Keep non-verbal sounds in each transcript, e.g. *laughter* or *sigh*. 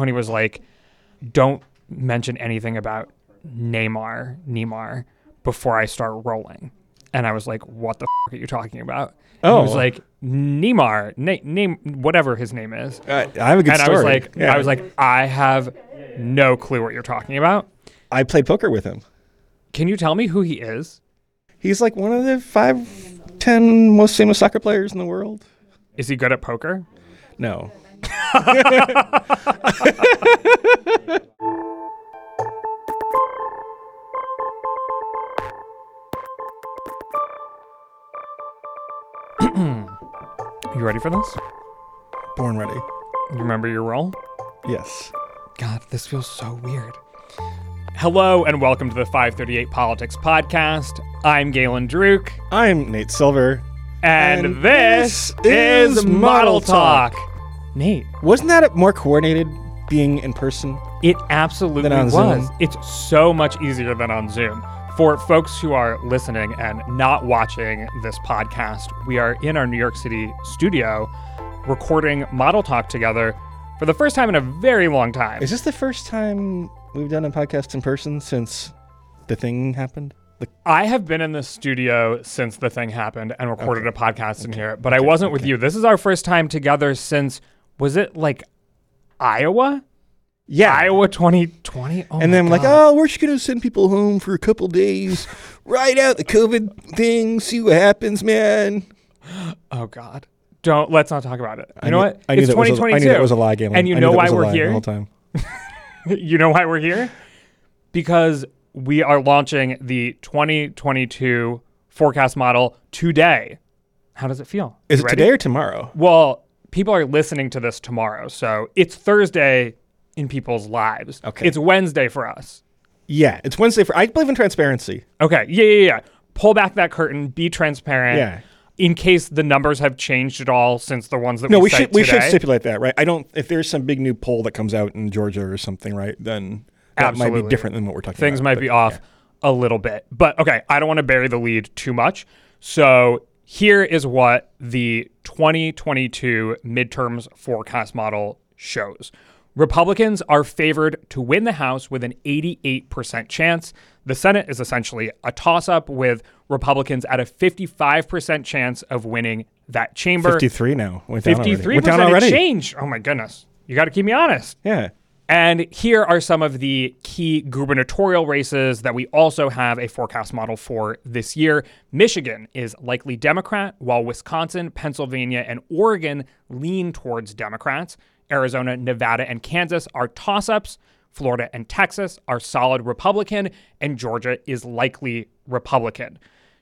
Tony was like, "Don't mention anything about Neymar, Neymar, before I start rolling." And I was like, "What the f- are you talking about?" And he was Oh. like, "Neymar, na- name whatever his name is." Uh, I have a good and story. I was like, Yeah. I was like, I have no clue what you're talking about. I played poker with him. Can you tell me who he is? He's like one of the five, ten most famous soccer players in the world. Is he good at poker? No. *laughs* You ready for this? Born ready. You remember your role? Yes. God, this feels so weird. Hello and welcome to the 538 Politics Podcast. I'm Galen Druk, I'm Nate Silver. and, And this, this is Model Model Talk. Nate, Wasn't that more coordinated being in person? it absolutely was. Zoom. It's so much easier than on Zoom. For folks who are listening and not watching this podcast, we are in our New York City studio recording Model Talk together for the first time in a very long time. Is this the first time we've done a podcast in person since the thing happened? The, I have been in the studio since the thing happened and recorded a podcast in here, but I wasn't with you. This is our first time together since was it like Iowa? yeah. Iowa 2020. Oh and then like, oh, we're just gonna send people home for a couple days, *laughs* ride out the COVID thing, see what happens, man. *gasps* oh god. Don't let's not talk about it. You I know knew, what? I knew it's that was a- 2022. I knew that was a lie, Galen. And you know why we're here? the whole time. *laughs* you know why we're here? Because we are launching the 2022 forecast model today. How does it feel? Is You it ready? today or tomorrow? Well, people are listening to this tomorrow. So it's Thursday in people's lives. Okay. It's Wednesday for us. Yeah, it's Wednesday. For I believe in transparency. Okay. Yeah, yeah, yeah. Pull back that curtain. Be transparent. Yeah. In case the numbers have changed at all since the ones that No, we, we should we should stipulate that, right? I don't. If there's some big new poll that comes out in Georgia or something, right? Then that might be different than what we're talking Things about. Things might but be off a little bit. But okay, I don't want to bury the lead too much. So here is what the 2022 midterms forecast model shows. Republicans are favored to win the House with an 88% chance. The Senate is essentially a toss up with Republicans at a 55% chance of winning that chamber. 53 now. Went down already. 53% down already. changed. Oh my goodness. You got to keep me honest. Yeah. And here are some of the key gubernatorial races that we also have a forecast model for this year. Michigan is likely Democrat, while Wisconsin, Pennsylvania, and Oregon lean towards Democrats. Arizona, Nevada, and Kansas are toss ups. Florida and Texas are solid Republican, and Georgia is likely Republican.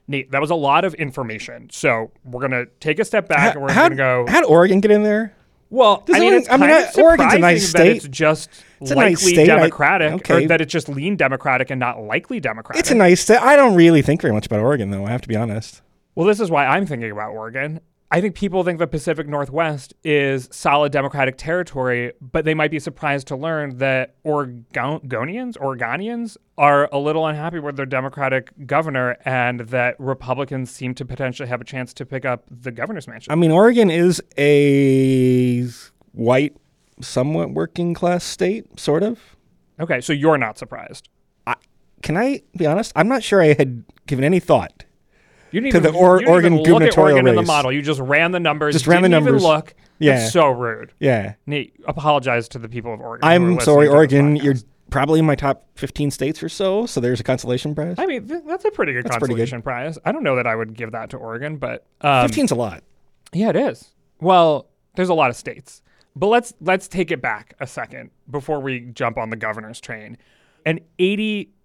Nate, that was a lot of information. So we're going to take a step back and we're going to go. how'd Oregon get in there? Well, I mean, it's I mean, I- Oregon's a nice state. it's just It's a likely nice state. I- Democratic, okay. or that it's just lean Democratic and not likely Democratic. It's a nice state. I don't really think very much about Oregon, though. I have to be honest. well, this is why I'm thinking about Oregon. I think people think the Pacific Northwest is solid Democratic territory, but they might be surprised to learn that Oregonians, Oregonians are a little unhappy with their Democratic governor, and that Republicans seem to potentially have a chance to pick up the governor's mansion. I mean, Oregon is a white, somewhat working class state, sort of. okay, so you're not surprised. Can I be honest? I'm not sure I had given any thought. You didn't to even, the Or- Oregon even look at gubernatorial Oregon in the race. model. You just ran the numbers. Just ran the didn't numbers. Even look. Yeah. That's so rude. Yeah. Nate, apologize to the people of Oregon. I'm sorry, Oregon. You're probably in my top 15 states or so, so there's a consolation prize. I mean, th- that's a pretty good That's pretty good. consolation prize. I don't know that I would give that to Oregon, but um, 15's a lot. yeah, it is. Well, there's a lot of states, but let's let's take it back a second before we jump on the governor's train. An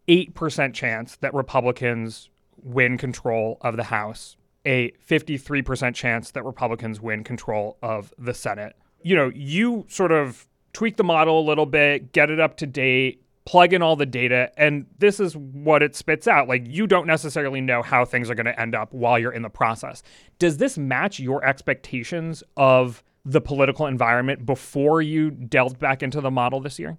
88% chance that Republicans win control of the House, a 53% chance that Republicans win control of the Senate. You know, you sort of tweak the model a little bit, get it up to date, plug in all the data, and this is what it spits out. Like, you don't necessarily know how things are going to end up while you're in the process. Does this match your expectations of the political environment before you delved back into the model this year?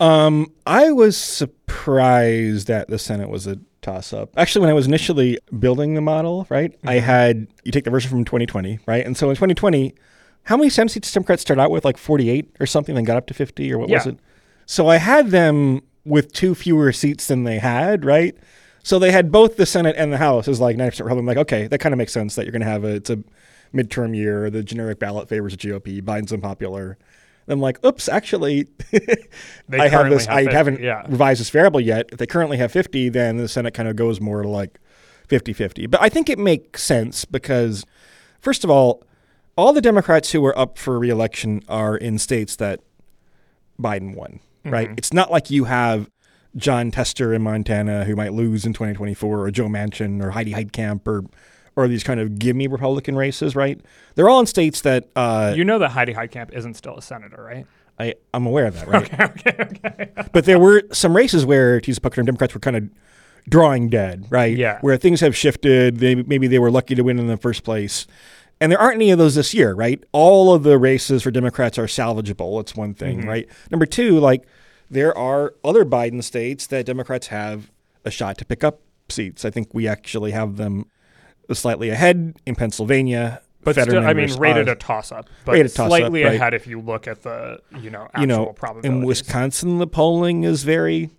Um, I was surprised that the Senate was a toss up. Actually, when I was initially building the model, right, I had you take the version from 2020, right, and so in 2020, how many Senate seats Democrats start out with? Like 48 or something, then got up to 50 or what was it? So I had them with two fewer seats than they had, right? So they had both the Senate and the House as like 90% Republican. I'm like, okay, that kind of makes sense that you're going to have a, it's a midterm year. The generic ballot favors the GOP. Biden's unpopular. I'm like, oops, actually, *laughs* They I have this. Have I 50, haven't yeah. revised this variable yet. If they currently have 50, then the Senate kind of goes more to like 50 50. But I think it makes sense because, first of all, all the Democrats who are up for reelection are in states that Biden won, mm-hmm. right? It's not like you have Jon Tester in Montana who might lose in 2024 or Joe Manchin or Heidi Heitkamp or or these kind of give me Republican races, right? They're all in states that uh, You know that Heidi Heitkamp isn't still a senator, right? I, I'm aware of that, right? okay, *laughs* okay, But there were some races where, to use a poker term, Democrats were kind of drawing dead, right? Yeah. Where things have shifted. They, maybe they were lucky to win in the first place. And there aren't any of those this year, right? All of the races for Democrats are salvageable. That's one thing, right? Number two, like there are other Biden states that Democrats have a shot to pick up seats. I think we actually have them slightly ahead in Pennsylvania. But Fetterman still, I mean, rated a toss up, but Rated toss-up, slightly right. ahead if you look at the you know actual you know, in Wisconsin, the polling is very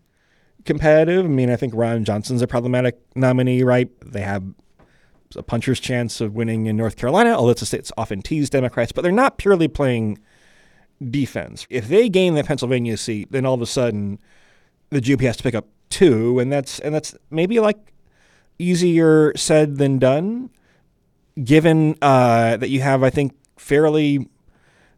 competitive. I mean, I think Ron Johnson's a problematic nominee, right? They have a puncher's chance of winning in North Carolina, although it's a state that's often teased Democrats, but they're not purely playing defense. If they gain the Pennsylvania seat, then all of a sudden the GOP has to pick up two, and that's and that's maybe like easier said than done, given uh, that you have, I think, fairly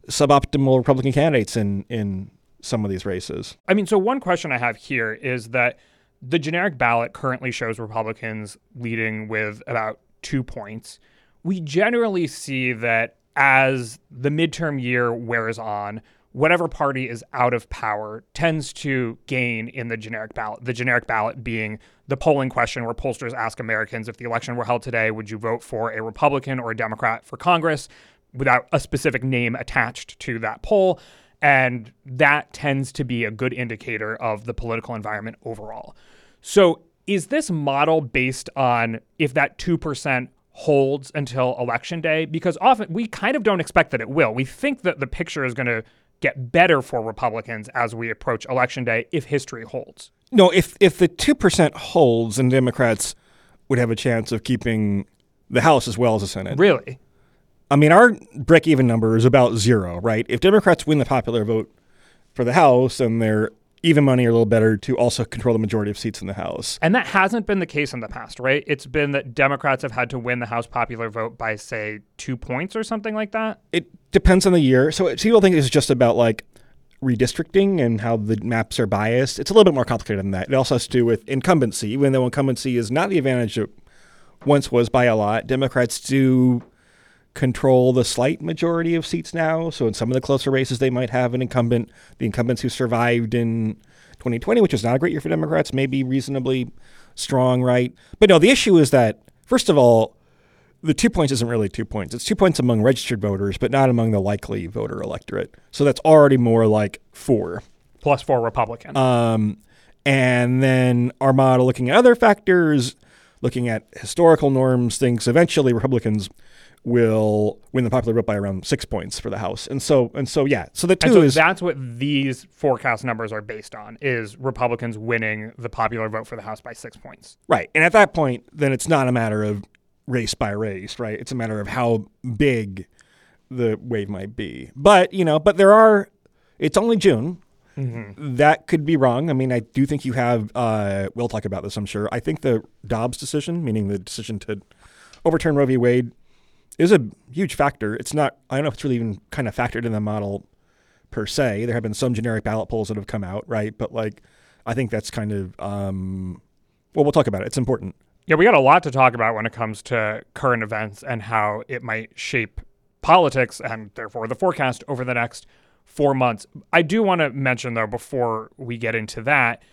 suboptimal Republican candidates in in some of these races. I mean, so one question I have here is that the generic ballot currently shows Republicans leading with about two points. We generally see that as the midterm year wears on, whatever party is out of power tends to gain in the generic ballot. The generic ballot being the polling question where pollsters ask Americans if the election were held today, would you vote for a Republican or a Democrat for Congress without a specific name attached to that poll? And that tends to be a good indicator of the political environment overall. So, is this model based on if that 2% holds until election day? Because often we kind of don't expect that it will. We think that the picture is going to get better for Republicans as we approach election day if history holds. No, if if the two percent holds, and Democrats would have a chance of keeping the House as well as the Senate. Really? I mean, our break even number is about zero, right? If Democrats win the popular vote for the House, and they're even money or a little better to also control the majority of seats in the House. And that hasn't been the case in the past, right? It's been that Democrats have had to win the House popular vote by, say, two points or something like that. It depends on the year. So people think it's just about like redistricting and how the maps are biased. It's a little bit more complicated than that. It also has to do with incumbency, even though incumbency is not the advantage it once was by a lot. Democrats do control the slight majority of seats now. So in some of the closer races, they might have an incumbent. The incumbents who survived in 2020, which was not a great year for Democrats, may be reasonably strong, right? But no, the issue is that, first of all, the two points isn't really two points. It's two points among registered voters, but not among the likely voter electorate. So that's already more like four. Plus four Republican. Um, and then our model looking at other factors, looking at historical norms, thinks eventually Republicans will win the popular vote by around six points for the House. And so and so yeah. So the two so is that's what these forecast numbers are based on is Republicans winning the popular vote for the House by six points. right. And at that point, then it's not a matter of race by race, right? It's a matter of how big the wave might be. But you know, but there are. It's only June. That could be wrong. I mean, I do think you have. Uh, we'll talk about this, I'm sure. I think the Dobbs decision, meaning the decision to overturn Roe v. Wade, is a huge factor. It's not. I don't know if it's really even kind of factored in the model per se. There have been some generic ballot polls that have come out, right? But like, I think that's kind of. Um, well, we'll talk about it. It's important. Yeah, we got a lot to talk about when it comes to current events and how it might shape politics and therefore the forecast over the next four months. I do want to mention, though, before we get into that,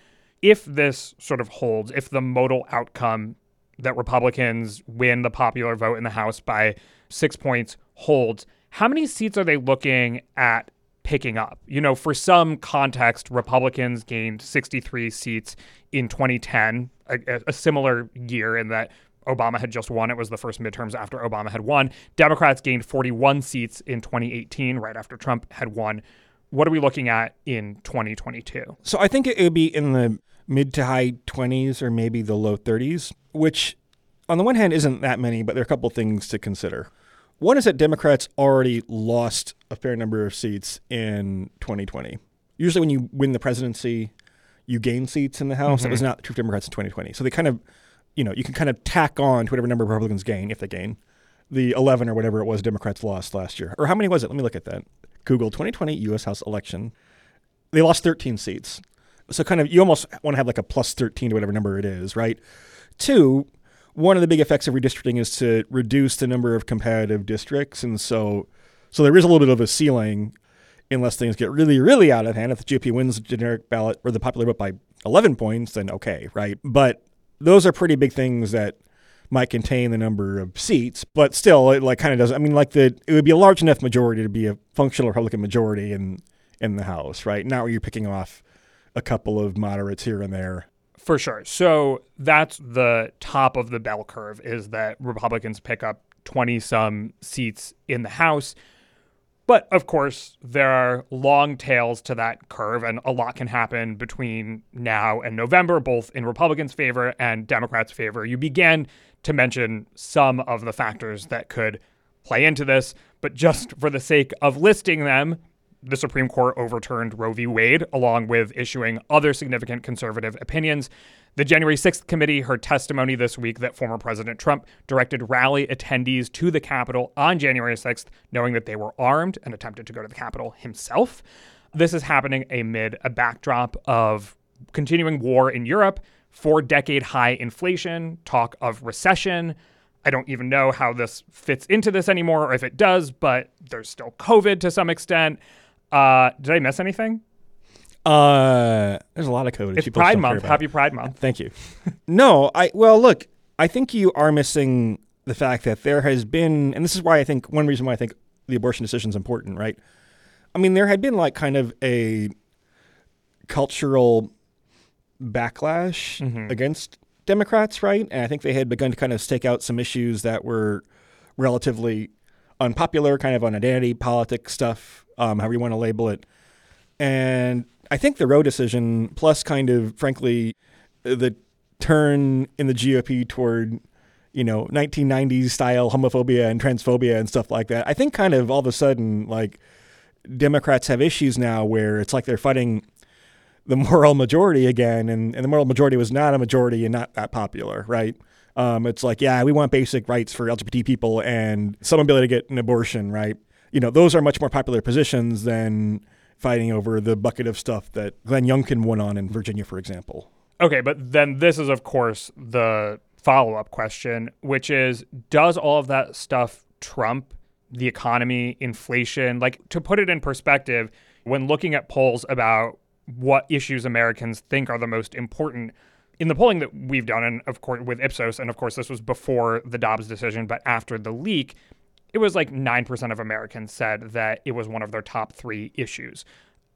if this sort of holds, if the modal outcome that Republicans win the popular vote in the House by six points holds, how many seats are they looking at picking up? You know, for some context, Republicans gained 63 seats in 2010, a, a similar year in that Obama had just won. It was the first midterms after Obama had won. Democrats gained 41 seats in 2018, right after Trump had won. What are we looking at in 2022? So I think it would be in the mid to high 20s or maybe the low 30s, which on the one hand isn't that many, but there are a couple things to consider. One is that Democrats already lost a fair number of seats in 2020. Usually, when you win the presidency, you gain seats in the House. That mm-hmm. was not true for Democrats in 2020. So they kind of, you know, you can kind of tack on to whatever number of Republicans gain, if they gain, the 11 or whatever it was Democrats lost last year. Or how many was it? Let me look at that. Google 2020 U.S. House election. They lost 13 seats. So kind of, you almost want to have like a plus 13 to whatever number it is, right? Two, one of the big effects of redistricting is to reduce the number of competitive districts, and so so there is a little bit of a ceiling unless things get really really out of hand. If the GOP wins the generic ballot or the popular vote by 11 points, then okay, right? But those are pretty big things that might contain the number of seats, but still, it like kind of does. I mean, like the it would be a large enough majority to be a functional Republican majority in in the House, right? Now you're picking off a couple of moderates here and there. For sure. So that's the top of the bell curve is that Republicans pick up 20 some seats in the House. But of course, there are long tails to that curve, and a lot can happen between now and November, both in Republicans' favor and Democrats' favor. You began to mention some of the factors that could play into this, but just for the sake of listing them, the Supreme Court overturned Roe v. Wade, along with issuing other significant conservative opinions. The January 6th committee heard testimony this week that former President Trump directed rally attendees to the Capitol on January 6th, knowing that they were armed and attempted to go to the Capitol himself. This is happening amid a backdrop of continuing war in Europe, four decade high inflation, talk of recession. I don't even know how this fits into this anymore or if it does, but there's still COVID to some extent. Uh, did I miss anything? Uh, there's a lot of code. It's Pride Month. Happy Pride Month. Thank you. *laughs* no, I well look. I think you are missing the fact that there has been, and this is why I think one reason why I think the abortion decision is important, right? I mean, there had been like kind of a cultural backlash Mm-hmm. against Democrats, right? And I think they had begun to kind of stake out some issues that were relatively unpopular, kind of on identity politics stuff, um, however you want to label it. And I think the Roe decision, plus kind of, frankly, the turn in the GOP toward, you know, 1990s style homophobia and transphobia and stuff like that, I think kind of all of a sudden, like, Democrats have issues now where it's like they're fighting the moral majority again, and, and the moral majority was not a majority and not that popular, right? Um, it's like, yeah, we want basic rights for LGBT people and some ability to get an abortion, right? You know, those are much more popular positions than fighting over the bucket of stuff that Glenn Youngkin won on in Virginia, for example. Okay, but then this is, of course, the follow up question, which is Does all of that stuff trump the economy, inflation? Like, to put it in perspective, when looking at polls about what issues Americans think are the most important, in the polling that we've done, and of course with Ipsos, and of course this was before the Dobbs decision, but after the leak, it was like 9% of Americans said that it was one of their top three issues.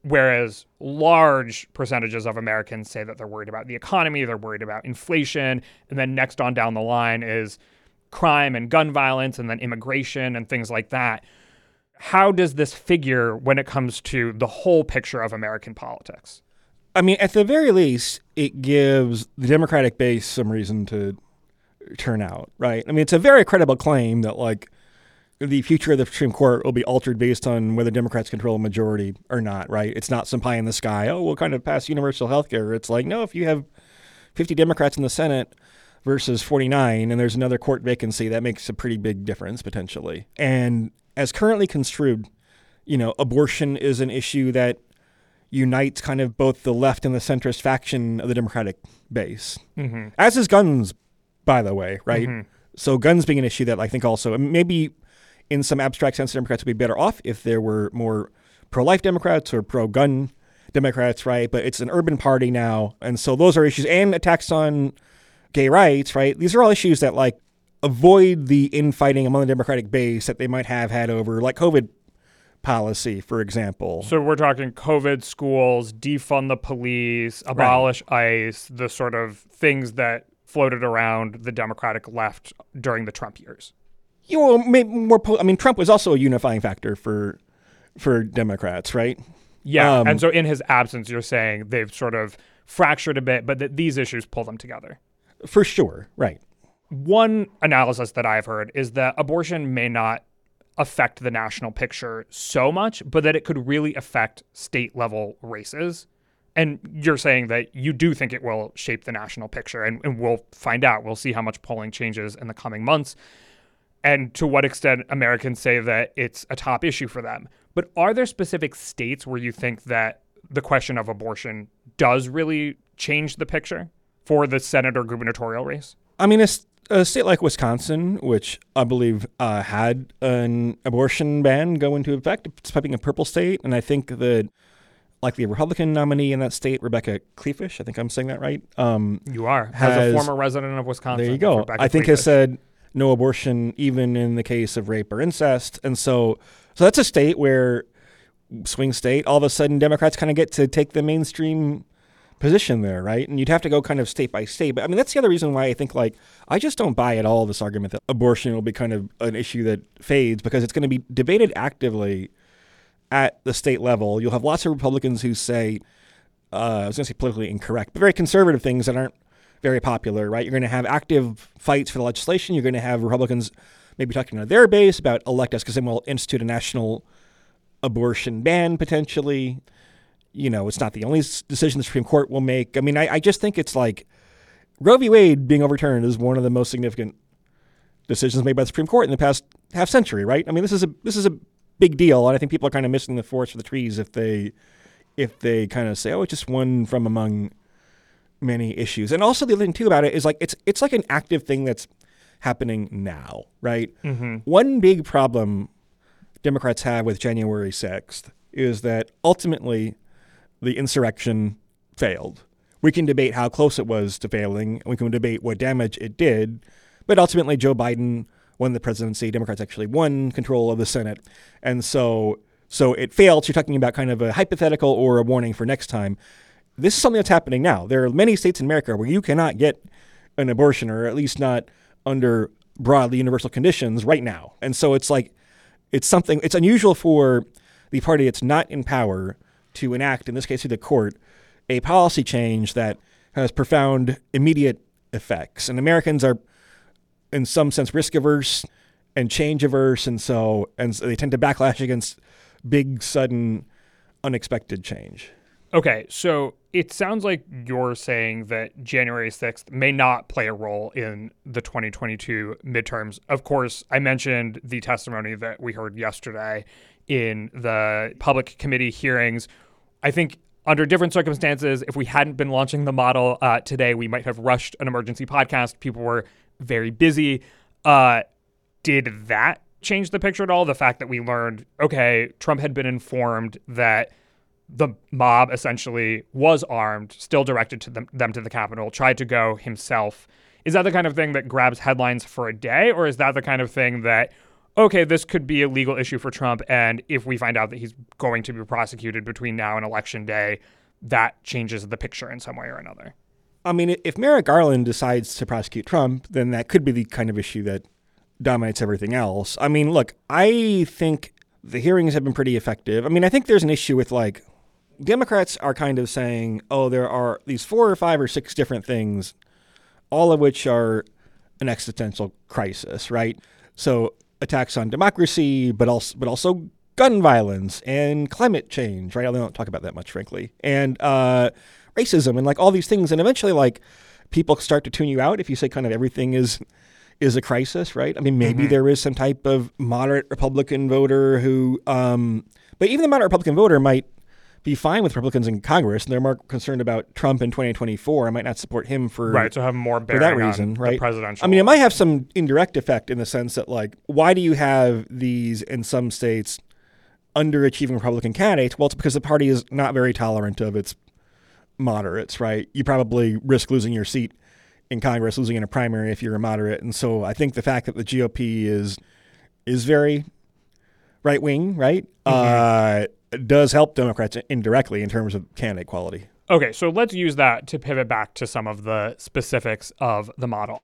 Whereas large percentages of Americans say that they're worried about the economy, they're worried about inflation, and then next on down the line is crime and gun violence, and then immigration and things like that. How does this figure when it comes to the whole picture of American politics? I mean, at the very least, it gives the Democratic base some reason to turn out, right? I mean, it's a very credible claim that, like, the future of the Supreme Court will be altered based on whether Democrats control a majority or not, right? It's not some pie in the sky, oh, we'll kind of pass universal health care. It's like, no, if you have 50 Democrats in the Senate versus 49 and there's another court vacancy, that makes a pretty big difference potentially. And as currently construed, you know, abortion is an issue that unites kind of both the left and the centrist faction of the Democratic base, Mm-hmm. as is guns, by the way, right? So guns being an issue that I think also maybe in some abstract sense, Democrats would be better off if there were more pro-life Democrats or pro-gun Democrats, right? But it's an urban party now, and so those are issues and attacks on gay rights, right? These are all issues that like avoid the infighting among the Democratic base that they might have had over like COVID policy, for example. So we're talking COVID schools, defund the police, abolish ICE, the sort of things that floated around the Democratic left during the Trump years. You know, may- more. Po- I mean, Trump was also a unifying factor for for Democrats, right? Yeah. Um, and so in his absence, you're saying they've sort of fractured a bit, but that these issues pull them together. For sure, right? One analysis that I've heard is that abortion may not affect the national picture so much, but that it could really affect state level races. And you're saying that you do think it will shape the national picture, and, and we'll find out. We'll see how much polling changes in the coming months and to what extent Americans say that it's a top issue for them. But are there specific states where you think that the question of abortion does really change the picture for the senator gubernatorial race? I mean, a state like Wisconsin, which I believe uh, had an abortion ban go into effect, it's becoming a purple state, and I think that like the Republican nominee in that state, Rebecca Kleefisch, I think I'm saying that right. Um, You are. As a former resident of Wisconsin. there you go. Rebecca I think has said no abortion even in the case of rape or incest, and so so that's a state where swing state. All of a sudden, Democrats kind of get to take the mainstream position there, right? And you'd have to go kind of state by state. But I mean, that's the other reason why I think like I just don't buy at all this argument that abortion will be kind of an issue that fades because it's going to be debated actively at the state level. You'll have lots of Republicans who say, uh, I was going to say politically incorrect, but very conservative things that aren't very popular, right? You're going to have active fights for the legislation. You're going to have Republicans maybe talking to their base about elect us because then we'll institute a national abortion ban potentially. You know, it's not the only decision the Supreme Court will make. I mean, I, I just think it's like Roe v. Wade being overturned is one of the most significant decisions made by the Supreme Court in the past half century, right? I mean, this is a this is a big deal, and I think people are kind of missing the forest for the trees if they if they kind of say, "Oh, it's just one from among many issues." And also, the other thing too about it is like it's it's like an active thing that's happening now, right? Mm-hmm. One big problem Democrats have with January sixth is that ultimately the insurrection failed. We can debate how close it was to failing, and we can debate what damage it did, but ultimately Joe Biden won the presidency. Democrats actually won control of the Senate, and so so it failed. So you're talking about kind of a hypothetical or a warning for next time. This is something that's happening now. There are many states in America where you cannot get an abortion, or at least not under broadly universal conditions, right now. And so it's like it's something. It's unusual for the party that's not in power to enact, in this case, through the court, a policy change that has profound immediate effects. And Americans are, in some sense, risk averse and change averse, and so and so they tend to backlash against big, sudden, unexpected change. Okay, so it sounds like you're saying that January 6th may not play a role in the 2022 midterms. Of course, I mentioned the testimony that we heard yesterday in the public committee hearings. I think under different circumstances, if we hadn't been launching the model uh, today, we might have rushed an emergency podcast. People were very busy. Uh, did that change the picture at all? The fact that we learned, okay, Trump had been informed that the mob essentially was armed, still directed to them, them to the Capitol, tried to go himself. Is that the kind of thing that grabs headlines for a day, or is that the kind of thing that, okay, this could be a legal issue for Trump, and if we find out that he's going to be prosecuted between now and election day, that changes the picture in some way or another? I mean, if Merrick Garland decides to prosecute Trump, then that could be the kind of issue that dominates everything else. I mean, look, I think the hearings have been pretty effective. I mean, I think there's an issue with like Democrats are kind of saying, oh, there are these four or five or six different things, all of which are an existential crisis, right? So attacks on democracy, but also but also gun violence and climate change, right? I don't talk about that much, frankly, and uh, racism and like all these things, and eventually like people start to tune you out if you say kind of everything is is a crisis, right? I mean, maybe there is some type of moderate Republican voter who, um, but even the moderate Republican voter might be fine with Republicans in Congress, and they're more concerned about Trump in 2024. I might not support him for Right, to have more for that reason, on right? the presidential. I mean, it might have some indirect effect in the sense that, like, why do you have these in some states underachieving Republican candidates? Well, it's because the party is not very tolerant of its moderates, right? You probably risk losing your seat in Congress, losing in a primary if you're a moderate, and so I think the fact that the GOP is is very right wing, right, uh, does help Democrats indirectly in terms of candidate quality. Okay, so let's use that to pivot back to some of the specifics of the model.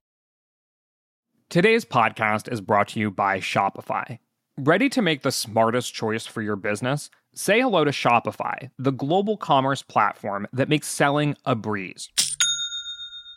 Today's podcast is brought to you by Shopify. Ready to make the smartest choice for your business? Say hello to Shopify, the global commerce platform that makes selling a breeze.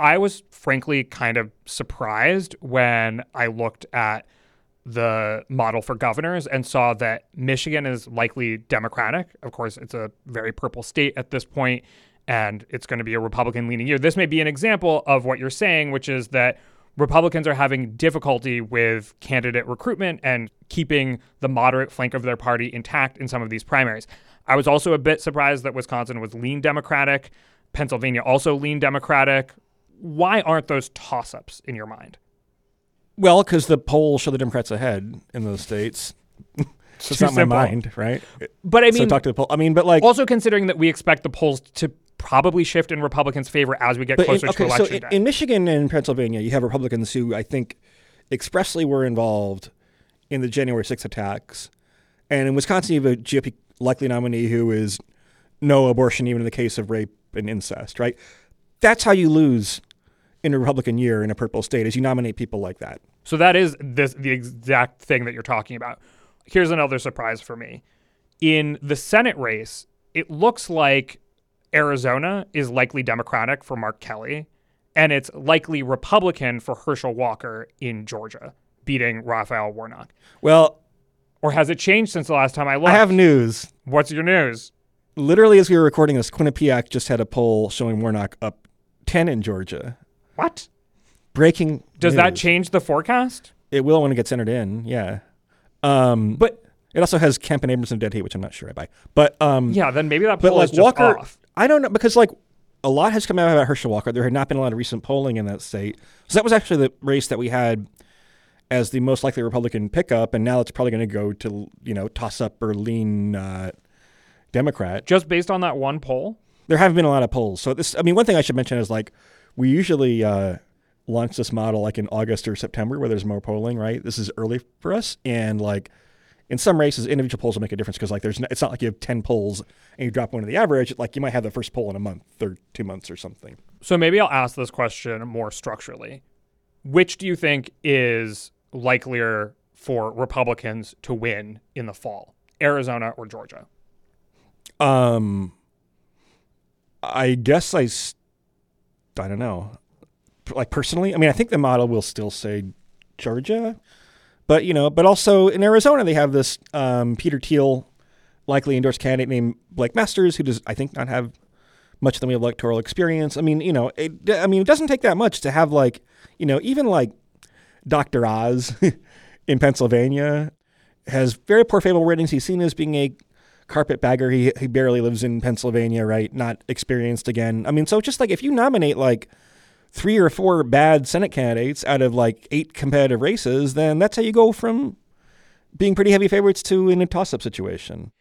I was frankly kind of surprised when I looked at the model for governors and saw that Michigan is likely Democratic. Of course, it's a very purple state at this point, and it's going to be a Republican leaning year. This may be an example of what you're saying, which is that Republicans are having difficulty with candidate recruitment and keeping the moderate flank of their party intact in some of these primaries. I was also a bit surprised that Wisconsin was lean Democratic. Pennsylvania also lean Democratic why aren't those toss ups in your mind? Well, because the polls show the Democrats ahead in those states. so it's not simple. my mind, right? But I mean, so talk to the poll. I mean, but like also considering that we expect the polls to probably shift in Republicans' favor as we get closer in, okay, to election so in, day. In Michigan and Pennsylvania, you have Republicans who I think expressly were involved in the January 6th attacks, and in Wisconsin, you have a GOP likely nominee who is no abortion, even in the case of rape and incest. Right? That's how you lose in a Republican year in a purple state is you nominate people like that. So that is this, the exact thing that you're talking about. Here's another surprise for me. In the Senate race, it looks like Arizona is likely Democratic for Mark Kelly, and it's likely Republican for Herschel Walker in Georgia, beating Raphael Warnock. Well, or has it changed since the last time I looked? I have news. What's your news? Literally, as we were recording this, Quinnipiac just had a poll showing Warnock up 10 in Georgia. What? Breaking. Does news. that change the forecast? It will when it gets entered in. Yeah. Um, but it also has Kemp and Abrams and Dead Heat, which I'm not sure I buy. But um, yeah, then maybe that poll but like is just Walker, off. I don't know because like a lot has come out about Herschel Walker. There had not been a lot of recent polling in that state, so that was actually the race that we had as the most likely Republican pickup, and now it's probably going to go to you know toss up or lean uh, Democrat. Just based on that one poll. There haven't been a lot of polls. So this, I mean, one thing I should mention is like we usually uh, launch this model like in August or September where there's more polling, right? This is early for us. And like in some races, individual polls will make a difference because like there's no, it's not like you have 10 polls and you drop one to the average. Like you might have the first poll in a month or two months or something. So maybe I'll ask this question more structurally. Which do you think is likelier for Republicans to win in the fall, Arizona or Georgia? Um, I guess I I don't know. Like personally, I mean, I think the model will still say Georgia, but you know, but also in Arizona they have this um, Peter Thiel likely endorsed candidate named Blake Masters, who does I think not have much of the electoral experience. I mean, you know, it, I mean, it doesn't take that much to have like, you know, even like Dr. Oz *laughs* in Pennsylvania has very poor favorable ratings. He's seen as being a carpetbagger. He he barely lives in Pennsylvania, right? Not experienced again. I mean, so just like if you nominate like three or four bad Senate candidates out of like eight competitive races, then that's how you go from being pretty heavy favorites to in a toss up situation.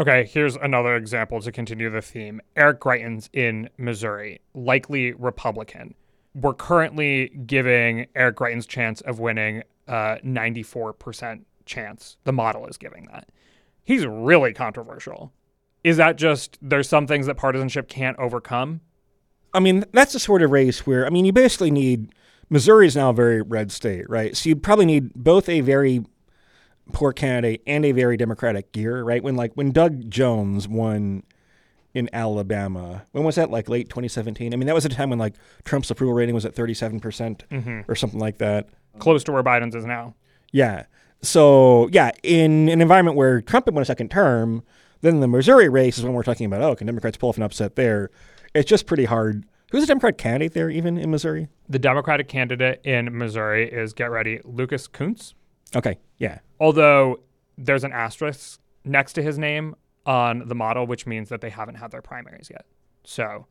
Okay, here's another example to continue the theme. Eric Greitens in Missouri, likely Republican. We're currently giving Eric Greitens' chance of winning uh, a 94% chance. The model is giving that. He's really controversial. Is that just there's some things that partisanship can't overcome? I mean, that's the sort of race where, I mean, you basically need Missouri is now a very red state, right? So you probably need both a very poor candidate and a very Democratic year, right? When like when Doug Jones won in Alabama, when was that? Like late 2017. I mean, that was a time when like Trump's approval rating was at 37 percent mm-hmm. or something like that. Close to where Biden's is now. Yeah. So yeah, in an environment where Trump had won a second term, then the Missouri race is when we're talking about oh, can Democrats pull off an upset there? It's just pretty hard. Who's the Democrat candidate there, even in Missouri? The Democratic candidate in Missouri is, get ready, Lucas Kunce. Okay, yeah. Although there's an asterisk next to his name on the model, which means that they haven't had their primaries yet. So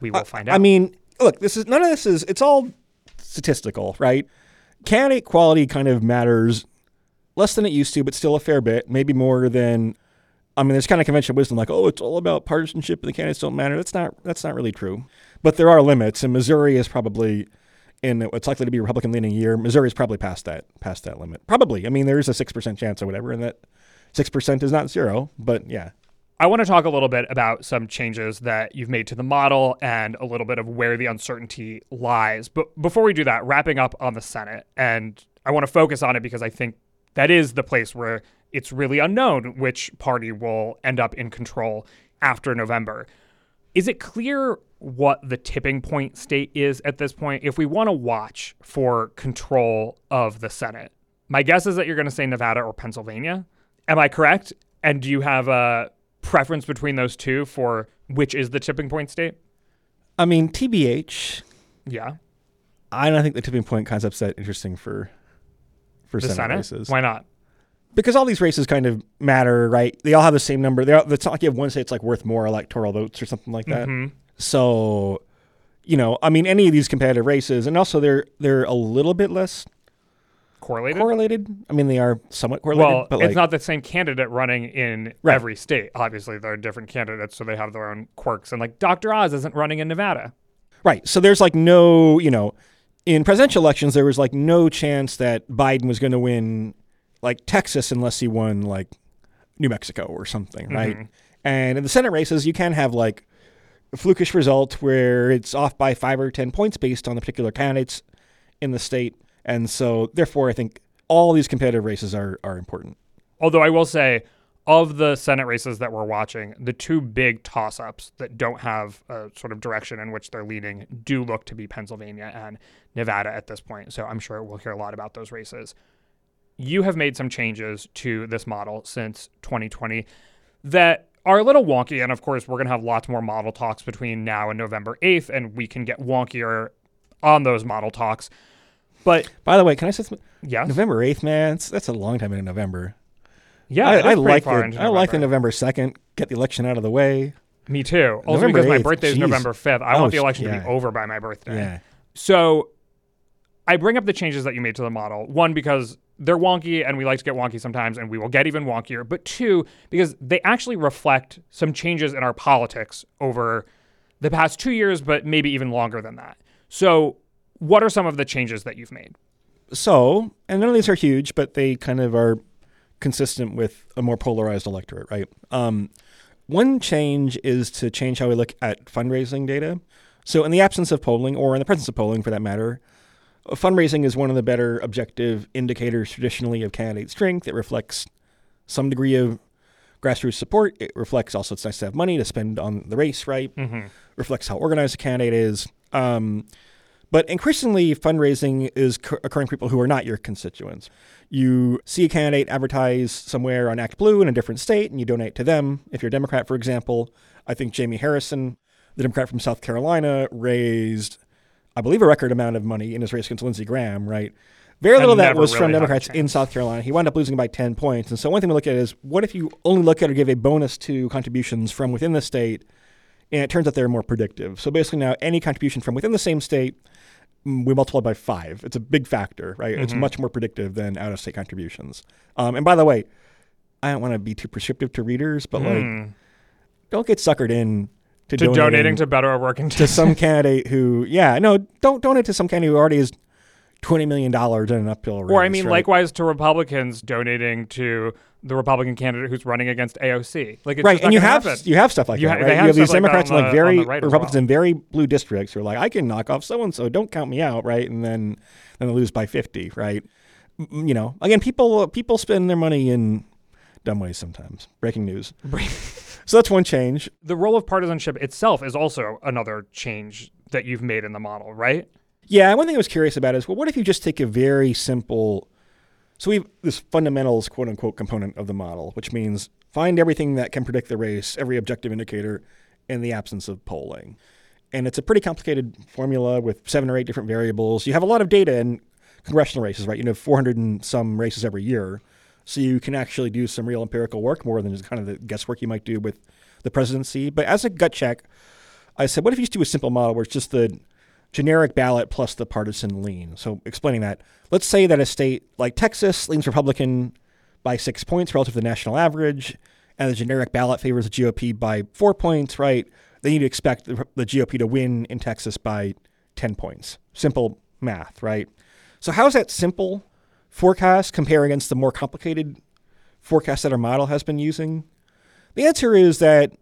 we will uh, find out. I mean, look, this is none of this is it's all statistical, right? Candidate quality kind of matters less than it used to, but still a fair bit, maybe more than I mean, there's kind of conventional wisdom like, oh, it's all about partisanship and the candidates don't matter. That's not that's not really true. But there are limits, and Missouri is probably in it's likely to be a Republican leaning year. Missouri is probably past that past that limit. Probably. I mean, there is a six percent chance or whatever, and that six percent is not zero. But yeah, I want to talk a little bit about some changes that you've made to the model and a little bit of where the uncertainty lies. But before we do that, wrapping up on the Senate, and I want to focus on it because I think that is the place where it's really unknown which party will end up in control after November. Is it clear what the tipping point state is at this point if we want to watch for control of the Senate? My guess is that you're going to say Nevada or Pennsylvania. Am I correct? And do you have a preference between those two for which is the tipping point state? I mean, TBH. Yeah. I don't think the tipping point concept's that interesting for for The Senate, Senate? races. Why not? because all these races kind of matter, right? They all have the same number. They all, it's not like you have one state that's like worth more electoral votes or something like that. Mhm. So, you know, I mean, any of these competitive races, and also they're they're a little bit less Correlated? correlated. I mean, they are somewhat correlated, well, but it's not the same candidate running in Right. every state. Obviously, there are different candidates, so they have their own quirks. And like Dr. Oz isn't running in Nevada. right. So there's like no, you know, in presidential elections, there was like no chance that Biden was going to win like Texas unless he won like New Mexico or something, right? Mhm. And in the Senate races, you can have like a flukish result where it's off by five or 10 points based on the particular candidates in the state. And so, therefore, I think all these competitive races are, are important. Although I will say, of the Senate races that we're watching, the two big toss ups that don't have a sort of direction in which they're leading do look to be Pennsylvania and Nevada at this point. So I'm sure we'll hear a lot about those races. You have made some changes to this model since 2020 that are a little wonky. And of course, we're going to have lots more model talks between now and November 8th, and we can get wonkier on those model talks. But By the way, can I say something? yes, November 8th, man, that's a long time in November. Yeah, I, I like the, I like the November. 2nd, get the election out of the way. Me too. Also November because my 8th, birthday is geez. November 5th. I Oh, want the election to yeah. be over by my birthday. Yeah. So I bring up the changes that you made to the model. One, because they're wonky and we like to get wonky sometimes and we will get even wonkier. But two, because they actually reflect some changes in our politics over the past two years, but maybe even longer than that. So, what are some of the changes that you've made? So, and none of these are huge, but they kind of are consistent with a more polarized electorate, right? Um, one change is to change how we look at fundraising data. So, in the absence of polling, or in the presence of polling for that matter, fundraising is one of the better objective indicators traditionally of candidate strength. It reflects some degree of grassroots support. It reflects also it's nice to have money to spend on the race, right? Reflects how organized a candidate is. Um, but increasingly, fundraising is c- occurring for people who are not your constituents. You see a candidate advertise somewhere on ActBlue in a different state, and you donate to them. If you're a Democrat, for example, I think Jamie Harrison, the Democrat from South Carolina, raised, I believe, a record amount of money in his race against Lindsey Graham, right? Very little of that was really from Democrats in. South Carolina. He wound up losing by 10 points. And so, one thing we look at is what if you only look at or give a bonus to contributions from within the state and it turns out they're more predictive. So basically, now any contribution from within the same state, we multiply by five. It's a big factor, right? It's much more predictive than out of state contributions. Um, and by the way, I don't want to be too prescriptive to readers, but like, don't get suckered in to, To donating to Better Working to some *laughs* candidate who, yeah, no, don't donate to some candidate who already is twenty million dollars in an uphill race. Or I mean, right? likewise to Republicans donating to the Republican candidate who's running against AOC. Like, it's right, and you have happen. you have stuff like You that. ha- right? you have these stuff like Democrats in like very right Republicans well. in very blue districts who are like, I can knock off so and so. Don't count me out, right? And then then they lose by fifty, right? You know, again, people people spend their money in dumb ways sometimes. Breaking news. *laughs* so that's one change. the role of partisanship itself is also another change that you've made in the model, right? Yeah, one thing I was curious about is well, what if you just take a very simple so we've this fundamentals quote unquote component of the model, which means find everything that can predict the race, every objective indicator, in the absence of polling. And it's a pretty complicated formula with seven or eight different variables. You have a lot of data in congressional races, right? You know, 400 and some races every year. So you can actually do some real empirical work more than just kind of the guesswork you might do with the presidency. But as a gut check, I said, what if you just do a simple model where it's just the generic ballot plus the partisan lean? So explaining that, let's say that a state like Texas leans Republican by six points relative to the national average, and the generic ballot favors the GOP by four points, right? Then you'd expect the, GOP to win in Texas by 10 points. Simple math, right? So, how's that simple forecast compare against the more complicated forecast that our model has been using? The answer is that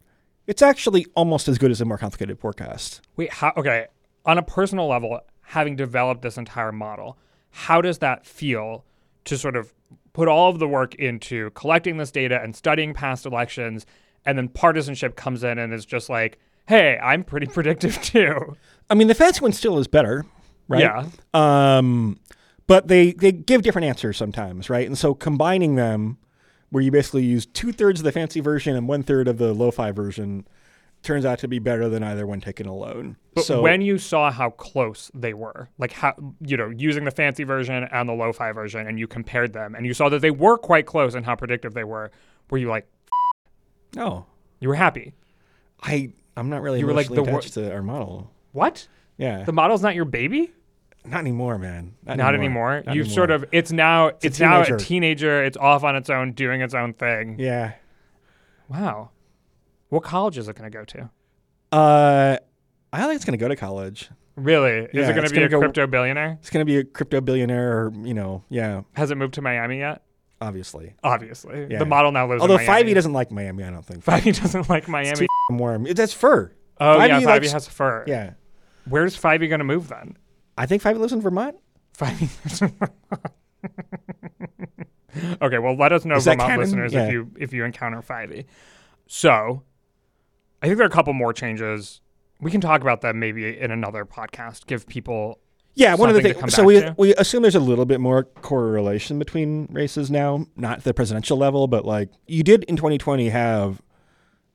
it's actually almost as good as a more complicated forecast. Wait, how, okay. On a personal level, having developed this entire model, how does that feel to sort of put all of the work into collecting this data and studying past elections, and then partisanship comes in and is just like, hey, I'm pretty *laughs* predictive too. I mean, the fancy one still is better, right? Yeah. Um, but they they give different answers sometimes, right? And so combining them, where you basically use two thirds of the fancy version and one third of the lo-fi version, turns out to be better than either one taken alone. But so when you saw how close they were, like how you know, using the fancy version and the lo-fi version, and you compared them, and you saw that they were quite close and how predictive they were, were you like, no, you were happy? I I'm not really You were like the wor- attached to our model. What? Yeah, The model's not your baby? not anymore, man. Not, Not anymore. Not You've sort of it's now a it's, now a teenager. It's off on its own, doing its own thing. yeah. Wow. What college is it going to go to? Uh, I don't think it's gonna go to college. Really? Is it going to be a go- crypto billionaire? It's gonna be a crypto billionaire, or you know, yeah, Has it moved to Miami yet? obviously. Obviously. Yeah. The model now lives Although in Miami. Fivey doesn't like Miami, I don't think. *laughs* Fivey doesn't like Miami. too warm. That's fur. oh yeah, Fivey Fivey likes- has fur. Yeah, Where's Fivey going to move then? I think Fivey lives in Vermont. Fivey *laughs* lives in *laughs* Okay, well let us know Is Vermont listeners Yeah. if you if you encounter Fivey. So I think there are a couple more changes. We can talk about them maybe in another podcast. Give people Yeah, one of the things. So we to. we assume there's a little bit more correlation between races now, not the presidential level, but like you did in 2020 have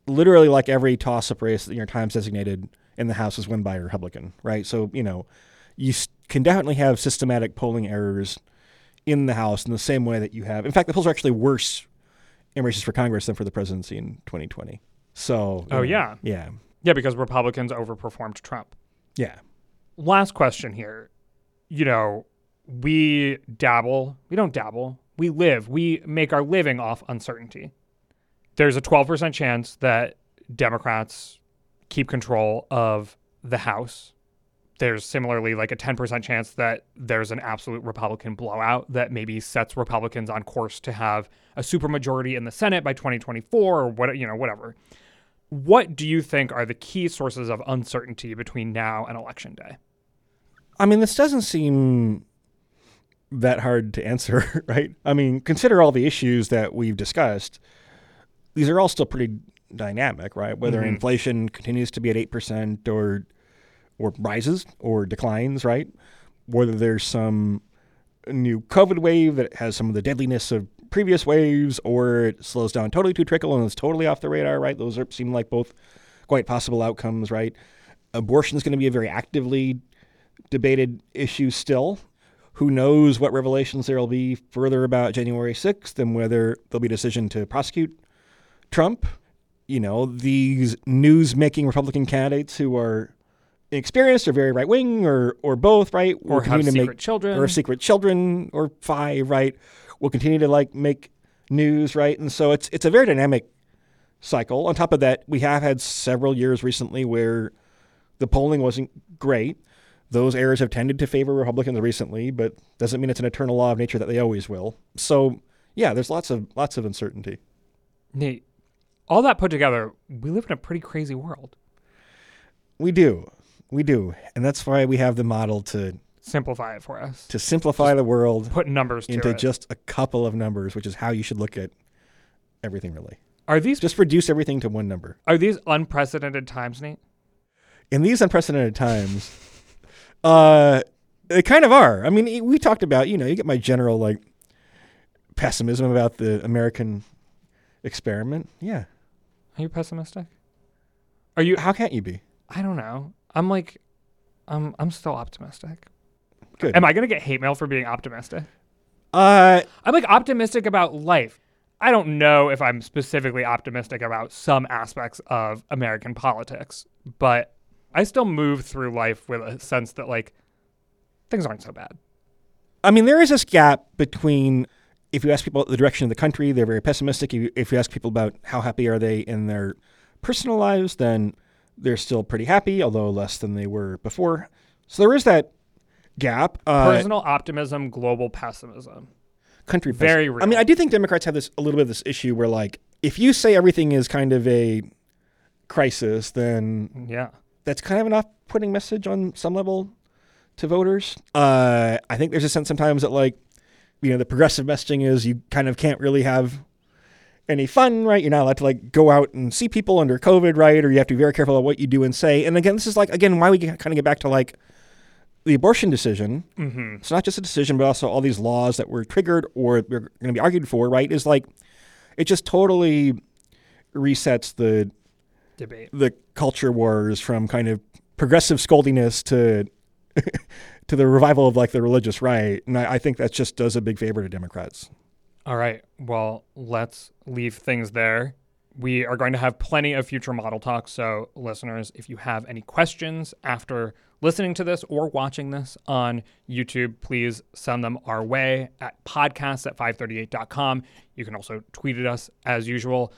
literally like every toss-up race that your Times designated in the House was won by a Republican, right? So you know, you can definitely have systematic polling errors in the House in the same way that you have. In fact, the polls are actually worse in races for Congress than for the presidency in 2020. So. Oh, know, yeah. Yeah. Yeah, because Republicans overperformed Trump. Yeah. Last question here. You know, we dabble, we don't dabble, we live, we make our living off uncertainty. There's a 12% chance that Democrats keep control of the House. There's similarly like a 10% chance that there's an absolute Republican blowout that maybe sets Republicans on course to have a supermajority in the Senate by 2024 or what you know whatever. What do you think are the key sources of uncertainty between now and election day? I mean, this doesn't seem that hard to answer, *laughs* right? I mean, consider all the issues that we've discussed. These are all still pretty dynamic, right? Whether Mhm. inflation continues to be at 8% or or rises or declines, right? Whether there's some new COVID wave that has some of the deadliness of previous waves or it slows down totally to trickle and is totally off the radar, right? Those are, seem like both quite possible outcomes, right? Abortion is going to be a very actively debated issue still. Who knows what revelations there will be further about January 6th and whether there'll be a decision to prosecute Trump. you know, these news making Republican candidates who are inexperienced or very right wing or or both, right? Or have secret make children. or secret children or five, right? Will continue to like make news, right? And so it's it's a very dynamic cycle. On top of that, we have had several years recently where the polling wasn't great. Those errors have tended to favor Republicans recently, but doesn't mean it's an eternal law of nature that they always will. So yeah, there's lots of lots of uncertainty. Nate, all that put together, we live in a pretty crazy world. We do, we do, and that's why we have the model to Simplify it for us. to simplify the world Put numbers to into it. just a couple of numbers, which is how you should look at everything. Really, are these just reduce everything to one number. are these unprecedented times, Nate? in these unprecedented times, *laughs* uh, they kind of are. I mean, we talked about, you know, you get my general like pessimism about the American experiment. Yeah. Are you pessimistic? Are you? How can't you be? I don't know. I'm like, I'm I'm still optimistic. Good. Am I gonna get hate mail for being optimistic? Uh, I'm like optimistic about life. I don't know if I'm specifically optimistic about some aspects of American politics, but I still move through life with a sense that like things aren't so bad. I mean, there is this gap between if you ask people the direction of the country, they're very pessimistic. If you- If you ask people about how happy are they in their personal lives, then they're still pretty happy, although less than they were before. So there is that gap. Uh, Personal optimism, global pessimism. country Very real. I mean, I do think Democrats have this a little bit of this issue where like if you say everything is kind of a crisis, then Yeah. that's kind of an off-putting message on some level to voters. Uh, I think there's a sense sometimes that like you know the progressive messaging is you kind of can't really have any fun, right? You're not allowed to like go out and see people under COVID, right? Or you have to be very careful about what you do and say. And again, this is like again why we kind of get back to like the abortion decision. Mm-hmm. It's not just a decision, but also all these laws that were triggered or are going to be argued for, right? Is like it just totally resets the Debate. the culture wars from kind of progressive scoldiness to *laughs* to the revival of like the religious right, and I, I think that just does a big favor to Democrats. All right. Well, let's leave things there. We are going to have plenty of future model talks. So, listeners, if you have any questions after listening to this or watching this on YouTube, please send them our way at podcasts at 538.com. You can also tweet at us as usual.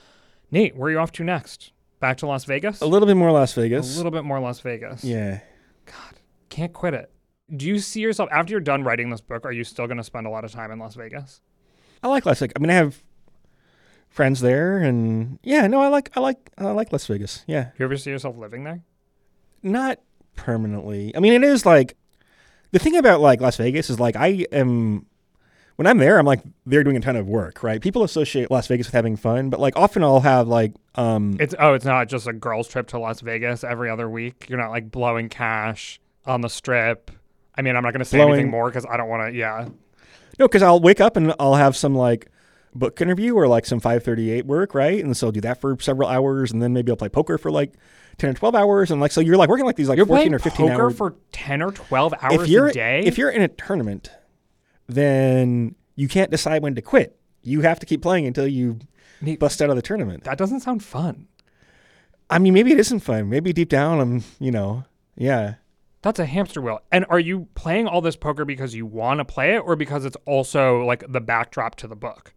Nate, where are you off to next? Back to Las Vegas? A little bit more Las Vegas. A little bit more Las Vegas. yeah. God, can't quit it. Do you see yourself, after you're done writing this book, are you still going to spend a lot of time in Las Vegas? I like Las Vegas. I mean, I have friends there, and yeah, no, I like I like I like Las Vegas. Yeah, You ever see yourself living there? not permanently. I mean, it is like the thing about like Las Vegas is like I am when I'm there, I'm like they're doing a ton of work, right? People associate Las Vegas with having fun, but like often I'll have like um It's oh, it's not just a girls' trip to Las Vegas every other week. You're not like blowing cash on the strip. I mean, I'm not going to say Blowing- anything more because I don't want to. Yeah, no, because I'll wake up and I'll have some like book interview or like some 538 work, right? And so I'll do that for several hours, and then maybe I'll play poker for like 10 or 12 hours, and like so you're like working like these like you're 14 or 15 poker hours. for ten or twelve hours if you're a day. if you're in a tournament, then you can't decide when to quit. You have to keep playing until you Nate, bust out of the tournament. that doesn't sound fun. I mean, maybe it isn't fun. Maybe deep down, I'm, you know, yeah. That's a hamster wheel. And are you playing all this poker because you want to play it, or because it's also like the backdrop to the book?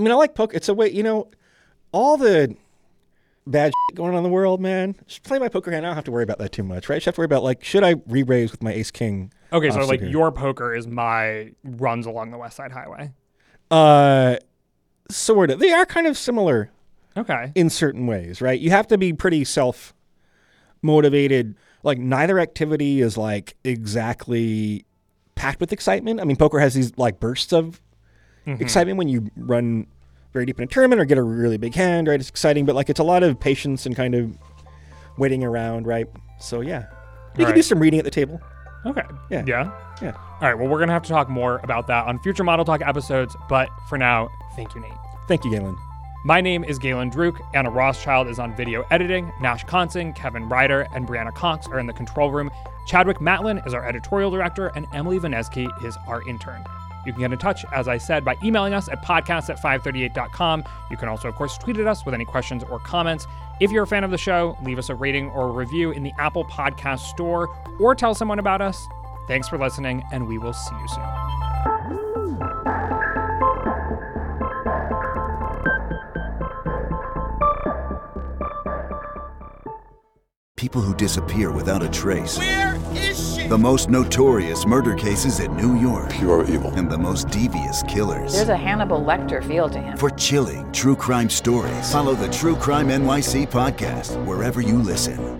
I mean, I like poker. It's a way, you know, all the bad shit going on in the world, man. Just play my poker hand. I don't have to worry about that too much, right? I Just have to worry about like, should I re-raise with my ace king? Okay, so like here? your poker is my runs along the West Side Highway. Uh, sort of. They are kind of similar Okay. in certain ways, right? You have to be pretty self motivated. Like neither activity is like exactly packed with excitement. I mean, poker has these like bursts of Mm-hmm. excitement when you run very deep in a tournament or get a really big hand, right? It's exciting, but like it's a lot of patience and kind of waiting around, right? So yeah, you can do some reading at the table. Okay. Yeah. Yeah. Yeah. All right. Well, we're gonna have to talk more about that on future Model Talk episodes. But for now, thank you, Nate. Thank you, Galen. My name is Galen Druk. Anna Rothschild is on video editing. Nash Consing, Kevin Ryder, and Brianna Cox are in the control room. Chadwick Matlin is our editorial director, and Emily Vanesky is our intern. You can get in touch, as I said, by emailing us at podcast at 538.com. You can also, of course, tweet at us with any questions or comments. If you're a fan of the show, leave us a rating or a review in the Apple Podcast Store or tell someone about us. Thanks for listening, and we will see you soon. People who disappear without a trace. Where is she? The most notorious murder cases in New York. Pure evil. And the most devious killers. There's a Hannibal Lecter feel to him. For chilling true crime stories, follow the True Crime NYC podcast wherever you listen.